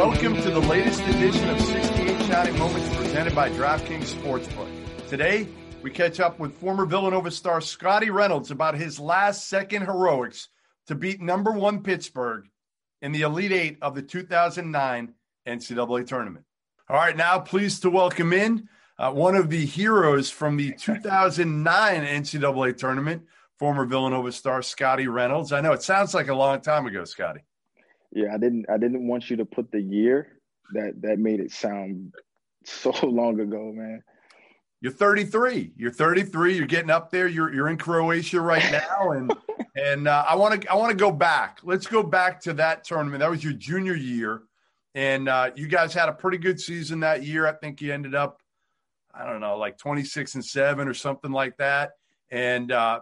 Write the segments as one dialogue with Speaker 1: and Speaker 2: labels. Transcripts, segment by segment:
Speaker 1: Welcome to the latest edition of 68 Shining Moments presented by DraftKings Sportsbook. Today, we catch up with former Villanova star Scottie Reynolds about his last second heroics to beat number one Pittsburgh in the Elite Eight of the 2009 NCAA tournament. All right, now pleased to welcome in uh, one of the heroes from the 2009 NCAA tournament, former Villanova star Scottie Reynolds. I know it sounds like a long time ago, Scottie.
Speaker 2: Yeah, I didn't. I didn't want you to put the year. That that made it sound so long ago, man.
Speaker 1: You're 33. You're 33. You're getting up there. You're you're in Croatia right now, and and uh, I want to I want to go back. Let's go back to that tournament. That was your junior year, and uh, you guys had a pretty good season that year. I think you ended up, I don't know, like 26 and seven or something like that. And uh,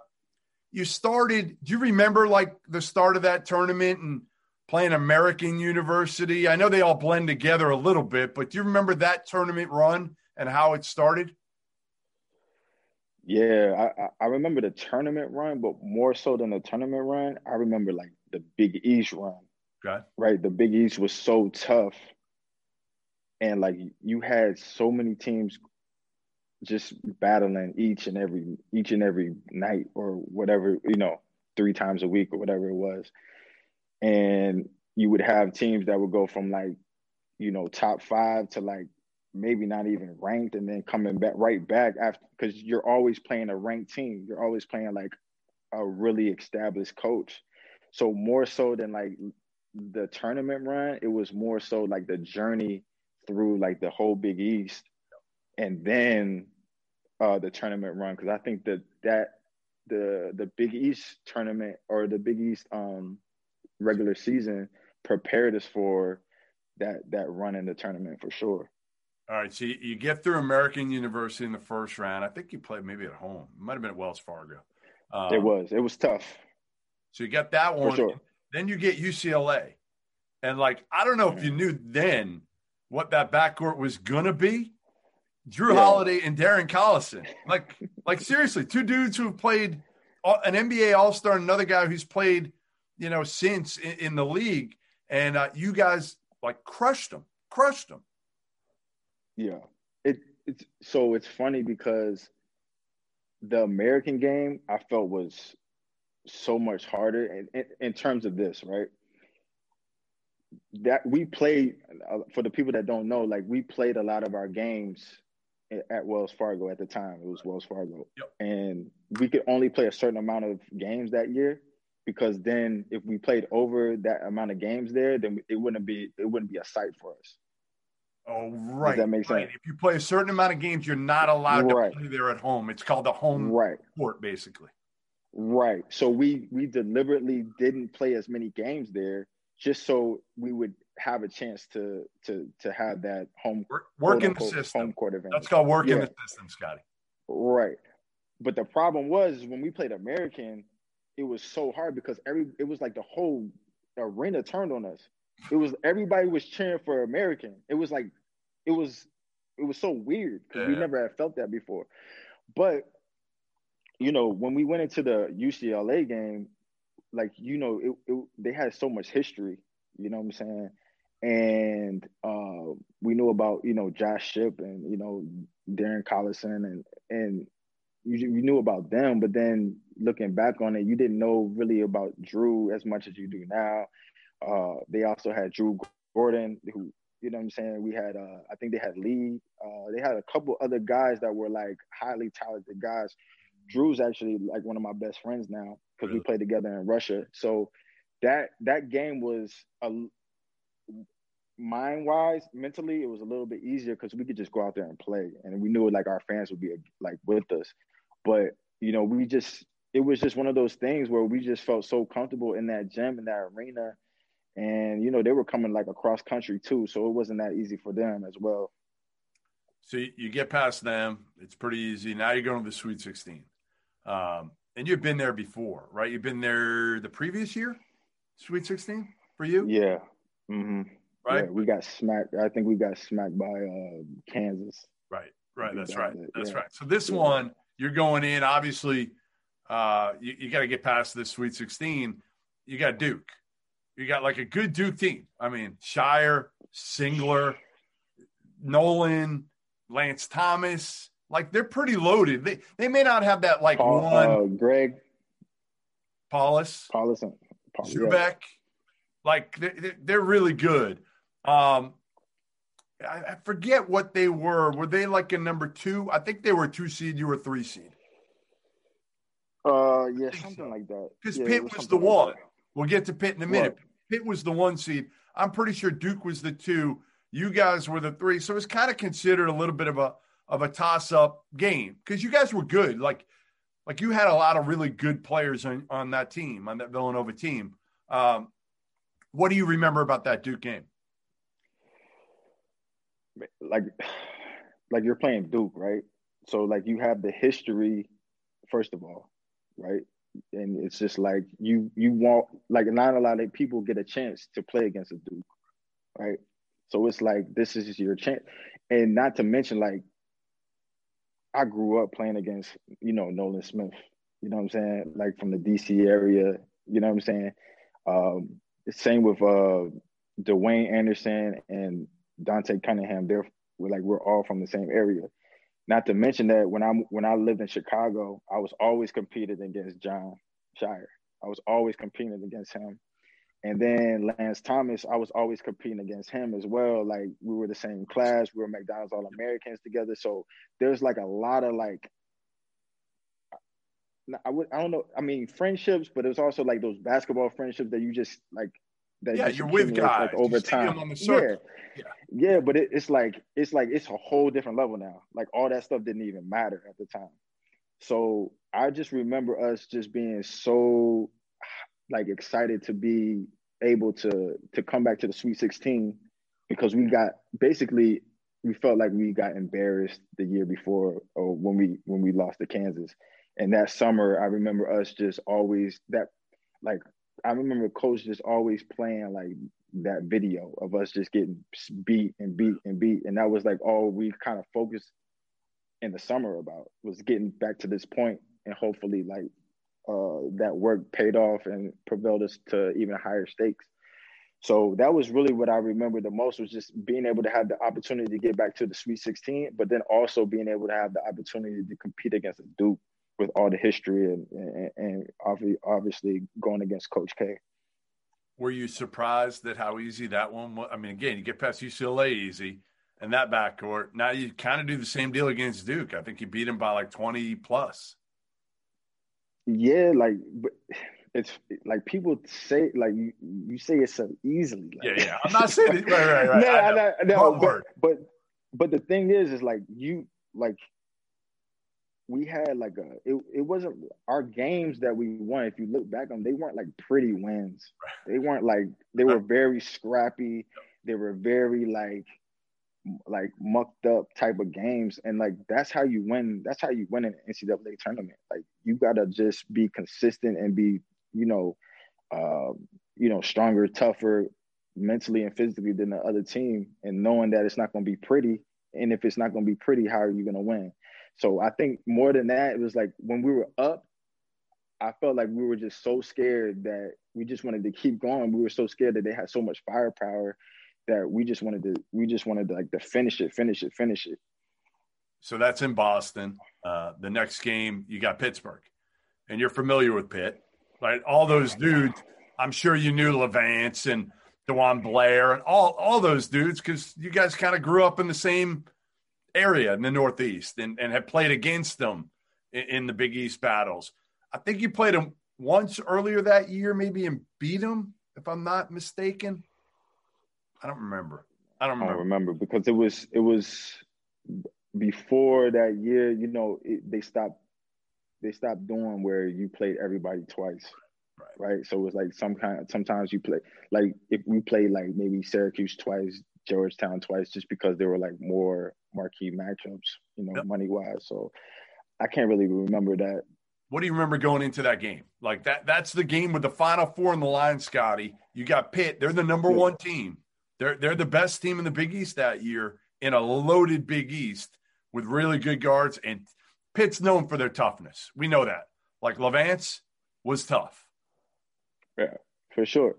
Speaker 1: you started. Do you remember like the start of that tournament and playing American University? I know they all blend together a little bit, but do you remember that tournament run and how it started?
Speaker 2: Yeah, I, I remember the tournament run, but more so than the tournament run, I remember like the Big East run.
Speaker 1: Okay.
Speaker 2: Right. The Big East was so tough. And like you had so many teams just battling each and every each and every night or whatever, you know, three times a week or whatever it was. And you would have teams that would go from like, you know, top five to like maybe not even ranked and then coming back right back after because you're always playing a ranked team. You're always playing like a really established coach. So more so than like the tournament run, it was more so like the journey through like the whole Big East, and then uh, the tournament run. Because I think that that the the Big East tournament or the Big East um, regular season prepared us for that that run in the tournament for sure.
Speaker 1: All right, so you, get through American University in the first round. I think you played maybe at home. It might have been at Wells Fargo.
Speaker 2: Um, it was. It was tough.
Speaker 1: So you got that one. Sure. Then you get UCLA. And like, I don't know if you knew then what that backcourt was gonna be. Jrue yeah. Holiday and Darren Collison. Like, like seriously, two dudes who have played an NBA All Star, another guy who's played, you know, since in, in the league, and uh, you guys like crushed them, crushed them.
Speaker 2: Yeah, it it's so it's funny because the American game I felt was so much harder in, in, in terms of this, right? That we played uh, for the people that don't know, like we played a lot of our games at Wells Fargo at the time. It was Wells Fargo,
Speaker 1: yep.
Speaker 2: and we could only play a certain amount of games that year because then if we played over that amount of games there, then it wouldn't be it wouldn't be a site for us.
Speaker 1: Oh, right.
Speaker 2: Does that makes
Speaker 1: right.
Speaker 2: sense?
Speaker 1: If you play a certain amount of games, you're not allowed right. to play there at home. It's called the home
Speaker 2: right.
Speaker 1: court, basically.
Speaker 2: Right. So we we deliberately didn't play as many games there just so we would have a chance to to to have that home
Speaker 1: work, work in the system.
Speaker 2: Home court event.
Speaker 1: That's called work yeah. in the system, Scottie.
Speaker 2: Right. But the problem was when we played American, it was so hard because every it was like the whole arena turned on us. It was everybody was cheering for American. It was like it was it was so weird because yeah. we never had felt that before. But you know, when we went into the UCLA game, like you know, it, it, they had so much history. You know what I'm saying? And uh, we knew about you know Josh Shipp and you know Darren Collison and and you, you knew about them, but then looking back on it, you didn't know really about Jrue as much as you do now. Uh, they also had Drew Gordon, who you know what I'm saying. We had uh, I think they had Lee. Uh, they had a couple other guys that were like highly talented guys Drew's actually like one of my best friends now because really? we played together in Russia. So that that game was a mind wise, mentally, it was a little bit easier because we could just go out there and play, and we knew like our fans would be like with us. But you know, we just it was just one of those things where we just felt so comfortable in that gym in that arena, and you know they were coming like across country too, so it wasn't that easy for them as well.
Speaker 1: So you get past them; it's pretty easy. Now you're going to the Sweet 16. Um, and you've been there before, right? You've been there the previous year, Sweet 16 for you?
Speaker 2: Yeah. Mm-hmm.
Speaker 1: Right.
Speaker 2: Yeah, we got smacked. I think we got smacked by uh, Kansas.
Speaker 1: Right. Right. That's right. That's yeah. right. So this yeah. one, you're going in. Obviously, uh, you, you got to get past this Sweet 16. You got Duke. You got like a good Duke team. I mean, Scheyer, Singler, Nolan, Lance Thomas. Like they're pretty loaded. They they may not have that like
Speaker 2: Paul,
Speaker 1: one
Speaker 2: uh, Greg
Speaker 1: Paulus,
Speaker 2: Paulus, and- Paul, yeah.
Speaker 1: Like they're, they're really good. Um, I, forget what they were. Were they like a number two? I think they were two seed. You were three seed.
Speaker 2: Uh, yeah, something
Speaker 1: so.
Speaker 2: like that.
Speaker 1: Because
Speaker 2: Yeah,
Speaker 1: Pitt was, the
Speaker 2: something like
Speaker 1: one. We'll get to Pitt in a minute. Pitt was the one seed. I'm pretty sure Duke was the two. You guys were the three. So it was kind of considered a little bit of a of a toss up game because you guys were good. Like like you had a lot of really good players on, on that team, on that Villanova team. Um, what do you remember about that Duke game?
Speaker 2: Like like you're playing Duke, right? So like you have the history first of all, right? And it's just like you you want like not a lot of people get a chance to play against a Duke, right? So it's like this is your chance. And not to mention like I grew up playing against, you know, Nolan Smith. You know what I'm saying? Like from the DC area, you know what I'm saying? Um same with uh Dwayne Anderson and Dante Cunningham. They're we're like we're all from the same area. Not to mention that when I'm when I lived in Chicago, I was always competing against Jon Scheyer. I was always competing against him. And then Lance Thomas, I was always competing against him as well. Like we were the same class, we were McDonald's All Americans together. So there's like a lot of like I would I don't know. I mean friendships, but it's also like those basketball friendships that you just like that
Speaker 1: Yeah, you're with guys.
Speaker 2: like over time.
Speaker 1: on the
Speaker 2: yeah.
Speaker 1: Yeah.
Speaker 2: yeah, but it, it's like it's like it's a whole different level now. Like all that stuff didn't even matter at the time. So I just remember us just being so like excited to be able to to come back to the Sweet 16 because we got basically we felt like we got embarrassed the year before or when we when we lost to Kansas. And that summer I remember us just always that like I remember coach just always playing like that video of us just getting beat and beat and beat. And that was like all we kind of focused in the summer about was getting back to this point and hopefully like uh, that work paid off and propelled us to even higher stakes. So that was really what I remember the most was just being able to have the opportunity to get back to the Sweet 16, but then also being able to have the opportunity to compete against a Duke with all the history and and, and obviously, going against Coach K.
Speaker 1: Were you surprised at how easy that one was? I mean, again, you get past UCLA easy and that backcourt. Now you kind of do the same deal against Duke. I think you beat him by like 20 plus.
Speaker 2: Yeah, like but it's like people say like you, you say it so easily. Like,
Speaker 1: Yeah, yeah. I'm not saying it. Right, right, right.
Speaker 2: no,
Speaker 1: I
Speaker 2: no,
Speaker 1: know.
Speaker 2: no, no, but, but but the thing is, is like you like we had like a it, it wasn't our games that we won. If you look back on, they weren't like pretty wins. They weren't like they were very scrappy. They were very like like mucked up type of games, and like that's how you win. That's how you win an NCAA tournament. Like you gotta just be consistent and be you know, uh, you know, stronger, tougher, mentally and physically than the other team, and knowing that it's not going to be pretty. And if it's not going to be pretty, how are you going to win? So I think more than that, it was like when we were up, I felt like we were just so scared that we just wanted to keep going. We were so scared that they had so much firepower that we just wanted to, we just wanted to like to finish it, finish it, finish it.
Speaker 1: So that's in Boston. Uh, the next game, you got Pittsburgh, and you're familiar with Pitt, right? All those dudes. I'm sure you knew Levance and DeJuan Blair and all all those dudes because you guys kind of grew up in the same area in the Northeast and, and had played against them in, in the Big East battles. I think you played them once earlier that year, maybe, and beat them, if I'm not mistaken. I don't remember. I don't
Speaker 2: I
Speaker 1: remember.
Speaker 2: don't remember because it was it was before that year. You know, it, they stopped they stopped doing where you played everybody twice,
Speaker 1: Right.
Speaker 2: right? So it was like some kind. Sometimes you play like if we played like maybe Syracuse twice, Georgetown twice, just because they were like more marquee matchups, you know,
Speaker 1: Yep.
Speaker 2: money wise. So I can't really remember that.
Speaker 1: What do you remember going into that game? Like that that's the game with the final four in the line, Scottie. You got Pitt. They're the number
Speaker 2: Yeah.
Speaker 1: one team. They're they're the best team in the Big East that year in a loaded Big East with really good guards. And Pitt's known for their toughness. We know that. Like Levance was tough.
Speaker 2: Yeah, for sure.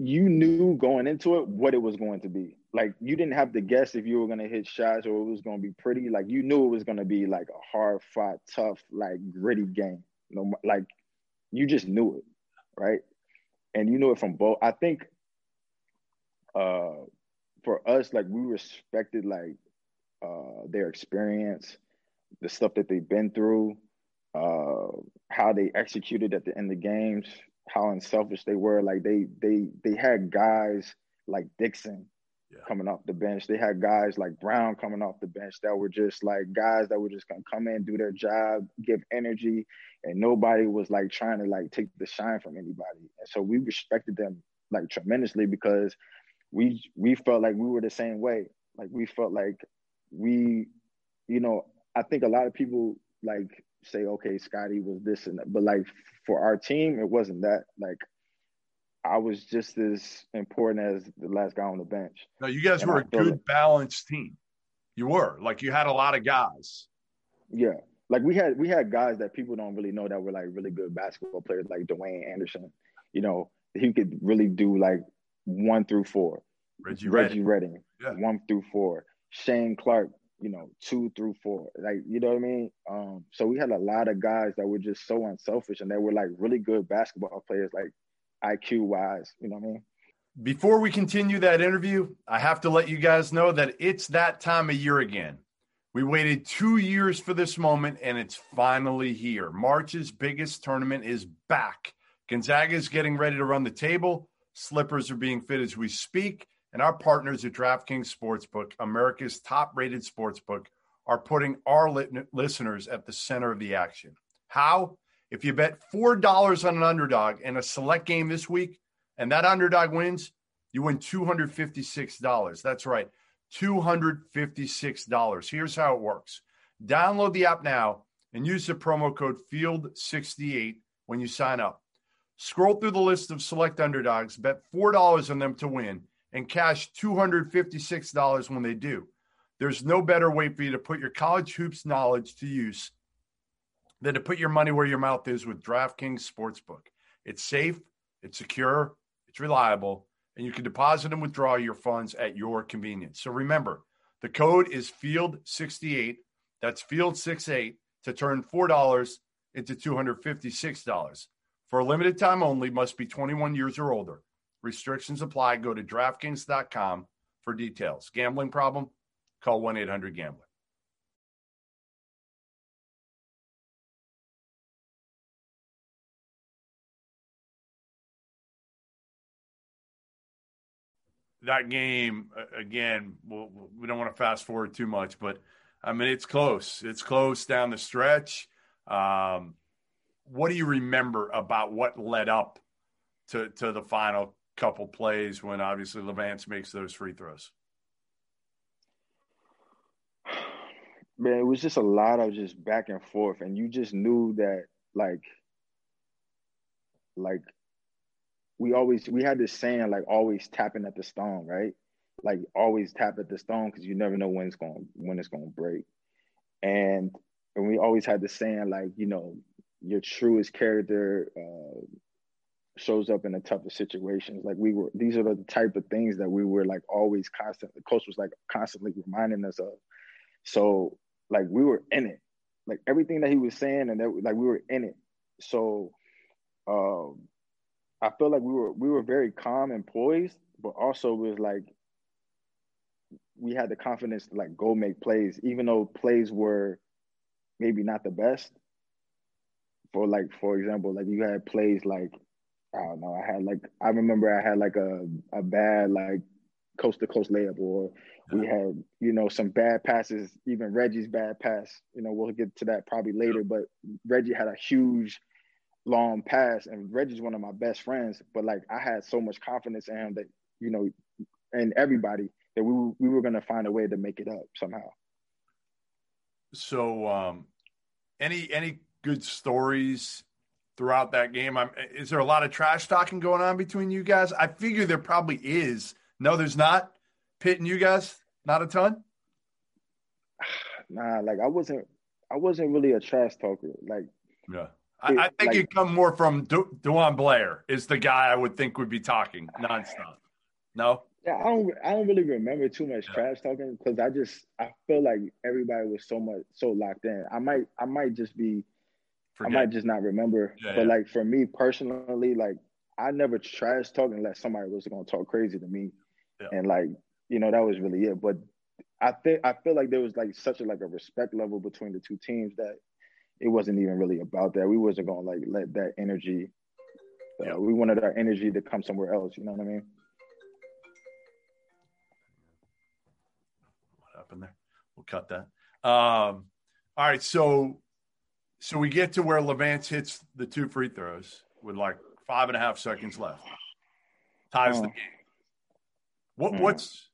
Speaker 2: You knew going into it what it was going to be. Like you didn't have to guess if you were gonna hit shots or it was gonna be pretty. Like you knew it was gonna be like a hard fought, tough, like gritty game. No, like you just knew it, right? And you knew it from both. I think uh for us, like we respected like uh their experience, the stuff that they've been through, uh how they executed at the end of games, how unselfish they were. Like they they they had guys like Dixon yeah. coming off the bench. They had guys like Brown coming off the bench that were just like guys that were just gonna come in, do their job, give energy, and nobody was like trying to like take the shine from anybody. And so we respected them like tremendously because we we felt like we were the same way. Like we felt like we, you know, I think a lot of people like say, okay, Scottie was this and that, but like for our team, it wasn't that. Like I was just as important as the last guy on the bench.
Speaker 1: No, you guys and were I a good like, balanced team. You were like you had a lot of guys.
Speaker 2: Yeah, like we had we had guys that people don't really know that were like really good basketball players, like Dwayne Anderson. You know, he could really do like one through four.
Speaker 1: Reggie,
Speaker 2: Reggie Redding, yeah. one through four. Shane Clark, you know, two through four. Like, you know what I mean? Um, so we had a lot of guys that were just so unselfish and they were like really good basketball players, like IQ wise, you know what I mean?
Speaker 1: Before we continue that interview, I have to let you guys know that it's that time of year again. We waited two years for this moment, and it's finally here. March's biggest tournament is back. Gonzaga is getting ready to run the table. Slippers are being fit as we speak. And our partners at DraftKings Sportsbook, America's top rated sportsbook, are putting our listeners at the center of the action. How? If you bet $4 on an underdog in a select game this week and that underdog wins, you win $256. That's right, $256. Here's how it works download the app now and use the promo code FIELD68 when you sign up. Scroll through the list of select underdogs, bet $4 on them to win, and cash $256 when they do. There's no better way for you to put your college hoops knowledge to use than to put your money where your mouth is with DraftKings Sportsbook. It's safe, it's secure, it's reliable, and you can deposit and withdraw your funds at your convenience. So remember, the code is FIELD68. That's FIELD68 to turn $4 into $256. For a limited time only, must be 21 years or older. Restrictions apply. Go to DraftKings.com for details. Gambling problem? Call 1 800 Gambler. that game again. We don't want to fast forward too much, but I mean it's close. It's close down the stretch. Um, what do you remember about what led up to to the final couple plays when obviously Levance makes those free throws?
Speaker 2: Man, it was just a lot of just back and forth, and you just knew that like like we always we had this saying like always tapping at the stone, right? Like always tap at the stone because you never know when it's going when it's going to break. And and we always had the saying like you know your truest character uh, shows up in the toughest situations. Like we were, these are the type of things that we were like always constant. The coach was like constantly reminding us of. So like we were in it, like everything that he was saying, and that like we were in it. So um, I felt like we were we were very calm and poised, but also was like we had the confidence to like go make plays, even though plays were maybe not the best. For like, for example, like you had plays like I don't know, I had like I remember I had like a a bad like coast to coast layup, or we had you know some bad passes, even Reggie's bad pass. You know, we'll get to that probably later, but Reggie had a huge long pass, and Reggie's one of my best friends. But like I had so much confidence in him that you know, and everybody that we we were gonna find a way to make it up somehow.
Speaker 1: So, um, any any good stories throughout that game? I'm, is there a lot of trash talking going on between you guys? I figure there probably is. No, there's not. Pitting you guys, not a ton.
Speaker 2: Nah, like I wasn't. I wasn't really a trash talker. Like
Speaker 1: yeah. I, I think
Speaker 2: like-
Speaker 1: it come more from Du- DeJuan Blair is the guy I would think would be talking nonstop. No,
Speaker 2: Yeah, I don't I don't really remember too much
Speaker 1: Yeah.
Speaker 2: trash talking because I just I feel like everybody was so much so locked in. I might I might just be I might just not remember.
Speaker 1: Yeah,
Speaker 2: but
Speaker 1: yeah.
Speaker 2: like for me personally, like I never trash talk unless somebody was gonna talk crazy to me.
Speaker 1: Yeah.
Speaker 2: And like, you know, that was really it. But I think I feel like there was like such a like a respect level between the two teams that it wasn't even really about that. We wasn't gonna like let that energy uh,
Speaker 1: Yeah.
Speaker 2: we wanted our energy to come somewhere else, you know what I mean?
Speaker 1: what happened there? We'll cut that. Um, all right, so so we get to where Levance hits the two free throws with like five and a half seconds left, ties the
Speaker 2: Oh.
Speaker 1: game. What
Speaker 2: Hmm.
Speaker 1: what's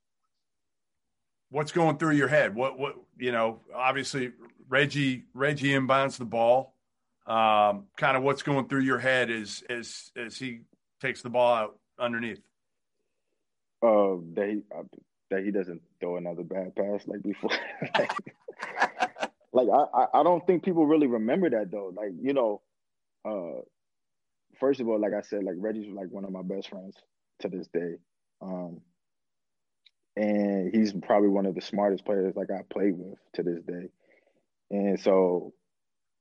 Speaker 1: what's going through your head? What what you know? Obviously, Reggie Reggie inbounds the ball. Um, kind of what's going through your head as as as he takes the ball out underneath.
Speaker 2: Uh, that he uh, that he doesn't throw another bad pass like before. like, I I don't think people really remember that though. Like you know, uh, first of all, like I said, like Reggie's like one of my best friends to this day, um, and he's probably one of the smartest players like I played with to this day, and so.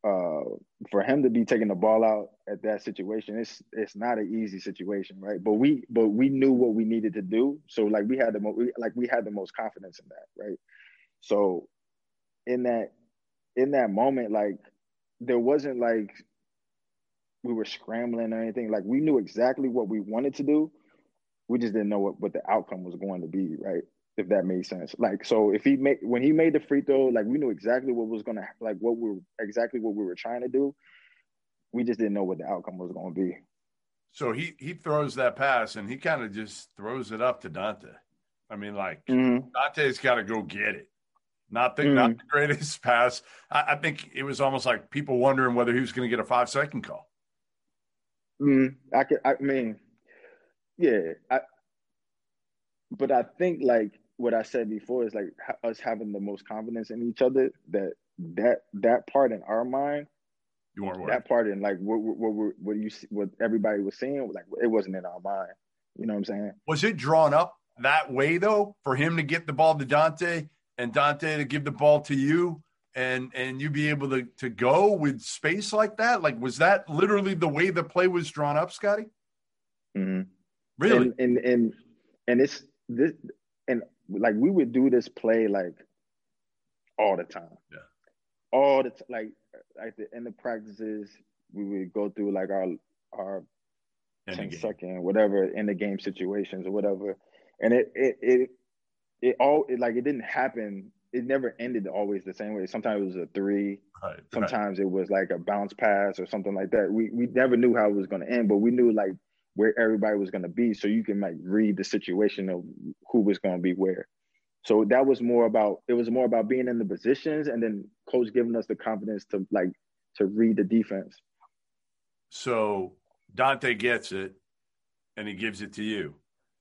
Speaker 2: Uh, for him to be taking the ball out at that situation, it's it's not an easy situation, right? But we but we knew what we needed to do, so like we had the most like we had the most confidence in that, right? So in that in that moment, like there wasn't like we were scrambling or anything. Like we knew exactly what we wanted to do. We just didn't know what, what the outcome was going to be, right? If that made sense. Like so if he made when he made the free throw, like we knew exactly what was gonna like what we were exactly what we were trying to do. We just didn't know what the outcome was gonna be.
Speaker 1: So he he throws that pass and he kind of just throws it up to Dante. I mean, like
Speaker 2: Mm-hmm.
Speaker 1: Dante's got to go get it. Not the
Speaker 2: Mm.
Speaker 1: not the greatest pass. I, I think it was almost like people wondering whether he was going to get a five second call.
Speaker 2: Mm, I could. I mean, yeah. I, but I think like what I said before is like us having the most confidence in each other. That that that part in our mind,
Speaker 1: You weren't worried.
Speaker 2: that part in like what what what, what you see- what everybody was saying, like it wasn't in our mind. You know what I'm saying?
Speaker 1: Was it drawn up that way though for him to get the ball to Dante and Dante to give the ball to you and and you be able to to go with space like that? Like was that literally the way the play was drawn up, Scottie?
Speaker 2: Mm-hmm.
Speaker 1: Really?
Speaker 2: And, and and and it's this and like we would do this play like all the time.
Speaker 1: Yeah.
Speaker 2: All the t- like like the end of practices, we would go through like our our
Speaker 1: the
Speaker 2: 10
Speaker 1: game.
Speaker 2: second whatever in the game situations or whatever, and it it it it all it, like it didn't happen. It never ended always the same way. Sometimes it was a three.
Speaker 1: Right, right.
Speaker 2: Sometimes it was like a bounce pass or something like that. We we never knew how it was going to end, but we knew like where everybody was going to be, so you can like read the situation of who was going to be where. So that was more about it was more about being in the positions, and then coach giving us the confidence to like to read the defense.
Speaker 1: So Dante gets it and he gives it to you.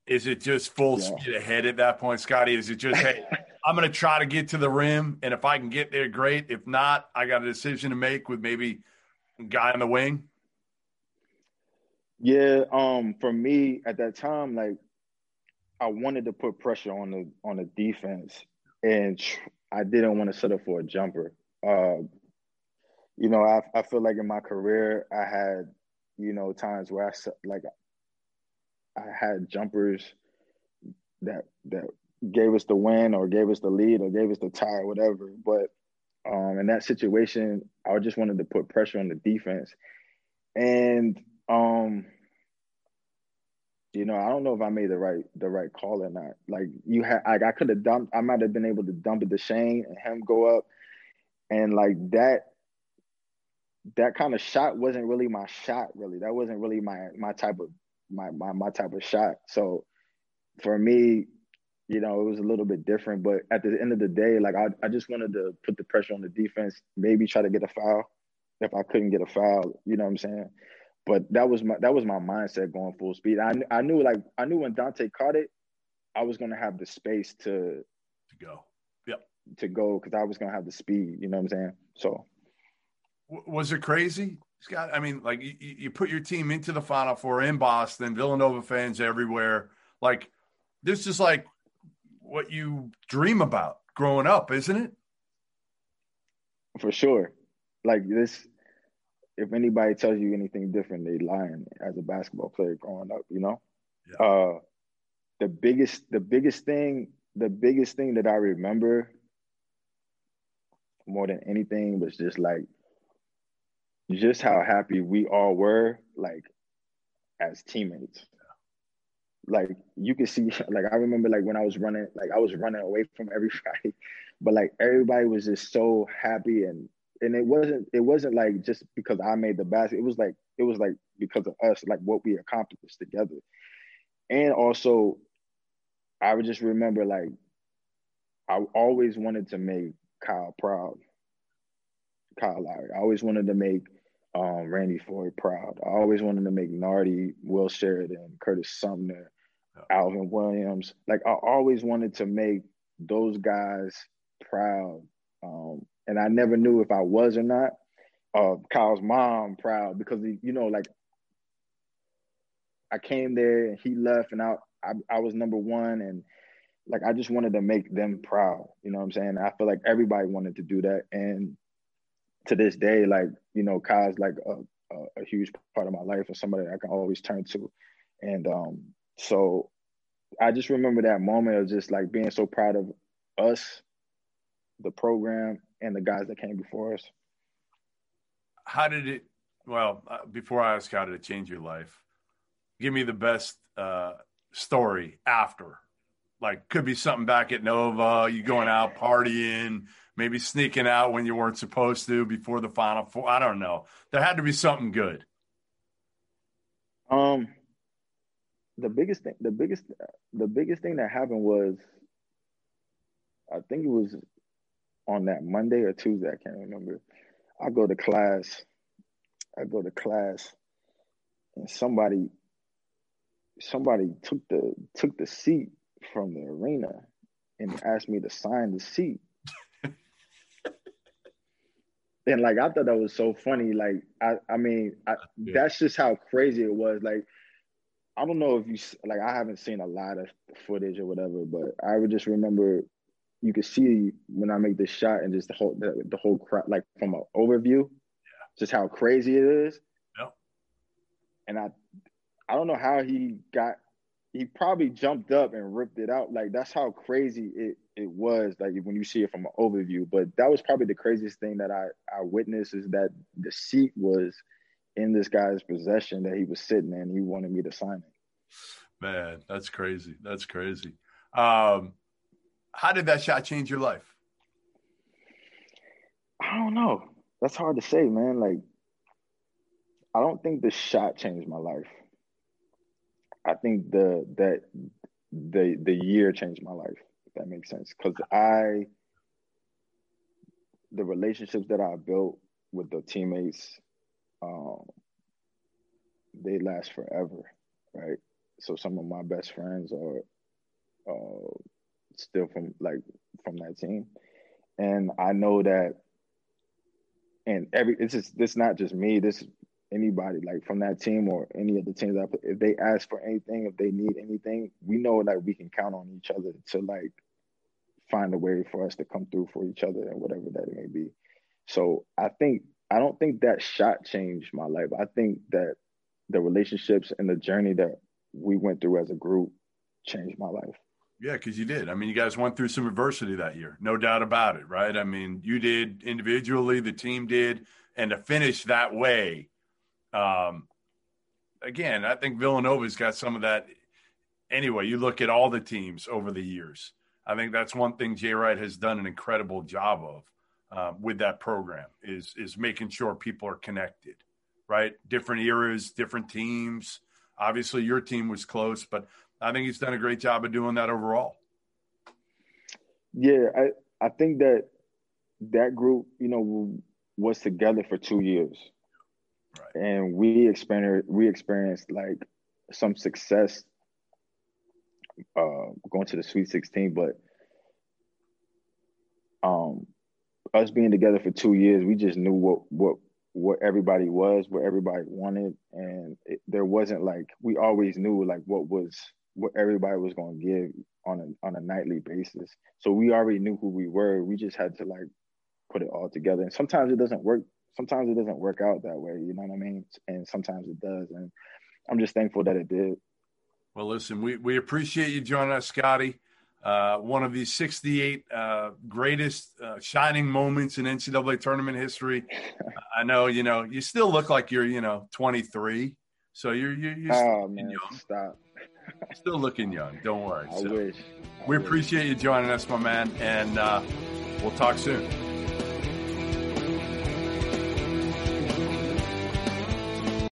Speaker 1: Is it just full
Speaker 2: Yeah.
Speaker 1: speed ahead at that point, Scottie? Is it just, hey, I'm going to try to get to the rim, and if I can get there, great. If not, I got a decision to make with maybe a guy on the wing.
Speaker 2: Yeah, um, for me at that time, like I wanted to put pressure on the on the defense, and tr- I didn't want to set up for a jumper. Uh, you know, I I feel like in my career, I had you know times where I like I had jumpers that that gave us the win or gave us the lead or gave us the tie or whatever. But um, in that situation, I just wanted to put pressure on the defense, and um, you know, I don't know if I made the right the right call or not. Like you had, like I could have dumped. I might have been able to dump it to Shane and him go up, and like that. That kind of shot wasn't really my shot. Really, that wasn't really my my type of my my my type of shot. So for me, you know, it was a little bit different. But at the end of the day, like I I just wanted to put the pressure on the defense. Maybe try to get a foul. If I couldn't get a foul, you know what I'm saying but that was my that was my mindset going full speed. I I knew like I knew when Dante caught it, I was gonna have the space to
Speaker 1: To go. Yep.
Speaker 2: To go because I was gonna have the speed. You know what I'm saying? So
Speaker 1: Was it crazy, Scott, I mean, like you, you put your team into the Final Four in Boston, Villanova fans everywhere. Like this is like what you dream about growing up, isn't it?
Speaker 2: For sure. Like this, if anybody tells you anything different, they lying as a basketball player growing up, you know? Yeah. Uh the biggest the biggest thing, the biggest thing that I remember more than anything was just like just how happy we all were, like as teammates. Like you could see like I remember like when I was running like I was running away from everybody but like everybody was just so happy and and it wasn't it wasn't like just because I made the basket. It was like it was like because of us like what we accomplished together. And also I would just remember like I always wanted to make Kyle proud. Kyle Lowry. I always wanted to make um, Randy Foye proud. I always wanted to make Nardi, Will Sheridan, Curtis Sumpter, Alvin Williams. Like I always wanted to make those guys proud. Um, and I never knew if I was or not. Uh, Kyle's mom proud because he, you know, like I came there and he left, and I, I I was number one, and like I just wanted to make them proud. You know what I'm saying? I feel like everybody wanted to do that, and to this day, like you know, Kyle's like a, a, a huge part of my life and somebody I can always turn to, and um, so I just remember that moment of just like being so proud of us, the program, and the guys that came before us.
Speaker 1: How did it? Well, uh, before I ask how did it change your life, give me the best uh, story after. Like, could be something back at Nova, you going out partying, maybe sneaking out when you weren't supposed to before the Final Four. I don't know. There had to be something good.
Speaker 2: Um, the biggest thing the biggest the biggest thing that happened was I think it was on that Monday or Tuesday, I can't remember. I go to class, I go to class, and somebody somebody took the took the seat from the arena and asked me to sign the seat. And like I thought that was so funny. Like I I mean I, yeah. that's just how crazy it was. Like I don't know if you like. I haven't seen a lot of footage or whatever, but I would just remember you could see when I make this shot and just the whole the, the whole crowd, like from an overview, yeah. just how crazy it is.
Speaker 1: Yeah.
Speaker 2: And I, I don't know how he got. He probably jumped up and ripped it out. Like that's how crazy it it was. Like when you see it from an overview, but that was probably the craziest thing that I I witnessed is that the seat was in this guy's possession that he was sitting in. He wanted me to sign it.
Speaker 1: Man, that's crazy. That's crazy. Um, how did that shot change your life?
Speaker 2: I don't know. That's hard to say, man. Like, I don't think the shot changed my life. I think the that the the year changed my life. That makes sense, because I the relationships that I built with the teammates um, they last forever, right? So some of my best friends are uh, still from like from that team, and I know that. And every it's just this not just me. This anybody like from that team or any of the teams. I, if they ask for anything, if they need anything, we know that we can count on each other to like find a way for us to come through for each other and whatever that it may be. So I think I don't think that shot changed my life. I think that the relationships and the journey that we went through as a group changed my life.
Speaker 1: Yeah, because you did. I mean, you guys went through some adversity that year, no doubt about it, right? I mean, you did individually, the team did, and to finish that way, um, again, I think Villanova's got some of that. Anyway, you look at all the teams over the years. I think that's one thing Jay Wright has done an incredible job of uh, with that program is is making sure people are connected, right? Different eras, different teams. Obviously, your team was close, but I think he's done a great job of doing that overall.
Speaker 2: Yeah, I I think that that group, you know, was together for two years, right. and we experienced we experienced like some success uh, going to the Sweet Sixteen, but um, us being together for two years, we just knew what what what everybody was, what everybody wanted, and it, there wasn't like we always knew like what was what everybody was going to give on a on a nightly basis. So we already knew who we were. We just had to like put it all together. And sometimes it doesn't work. Sometimes it doesn't work out that way. You know what I mean? And sometimes it does. And I'm just thankful that it did.
Speaker 1: Well, listen, we we appreciate you joining us, Scottie. Uh, one of the 68 uh, greatest uh, shining moments in NCAA tournament history. I know, you know, you still look like you're, you know, 23. So you're, you're, you're
Speaker 2: oh, man, young. Stop.
Speaker 1: still looking young. Don't worry.
Speaker 2: I so, wish.
Speaker 1: I we wish. appreciate you joining us, my man. And uh, we'll talk soon.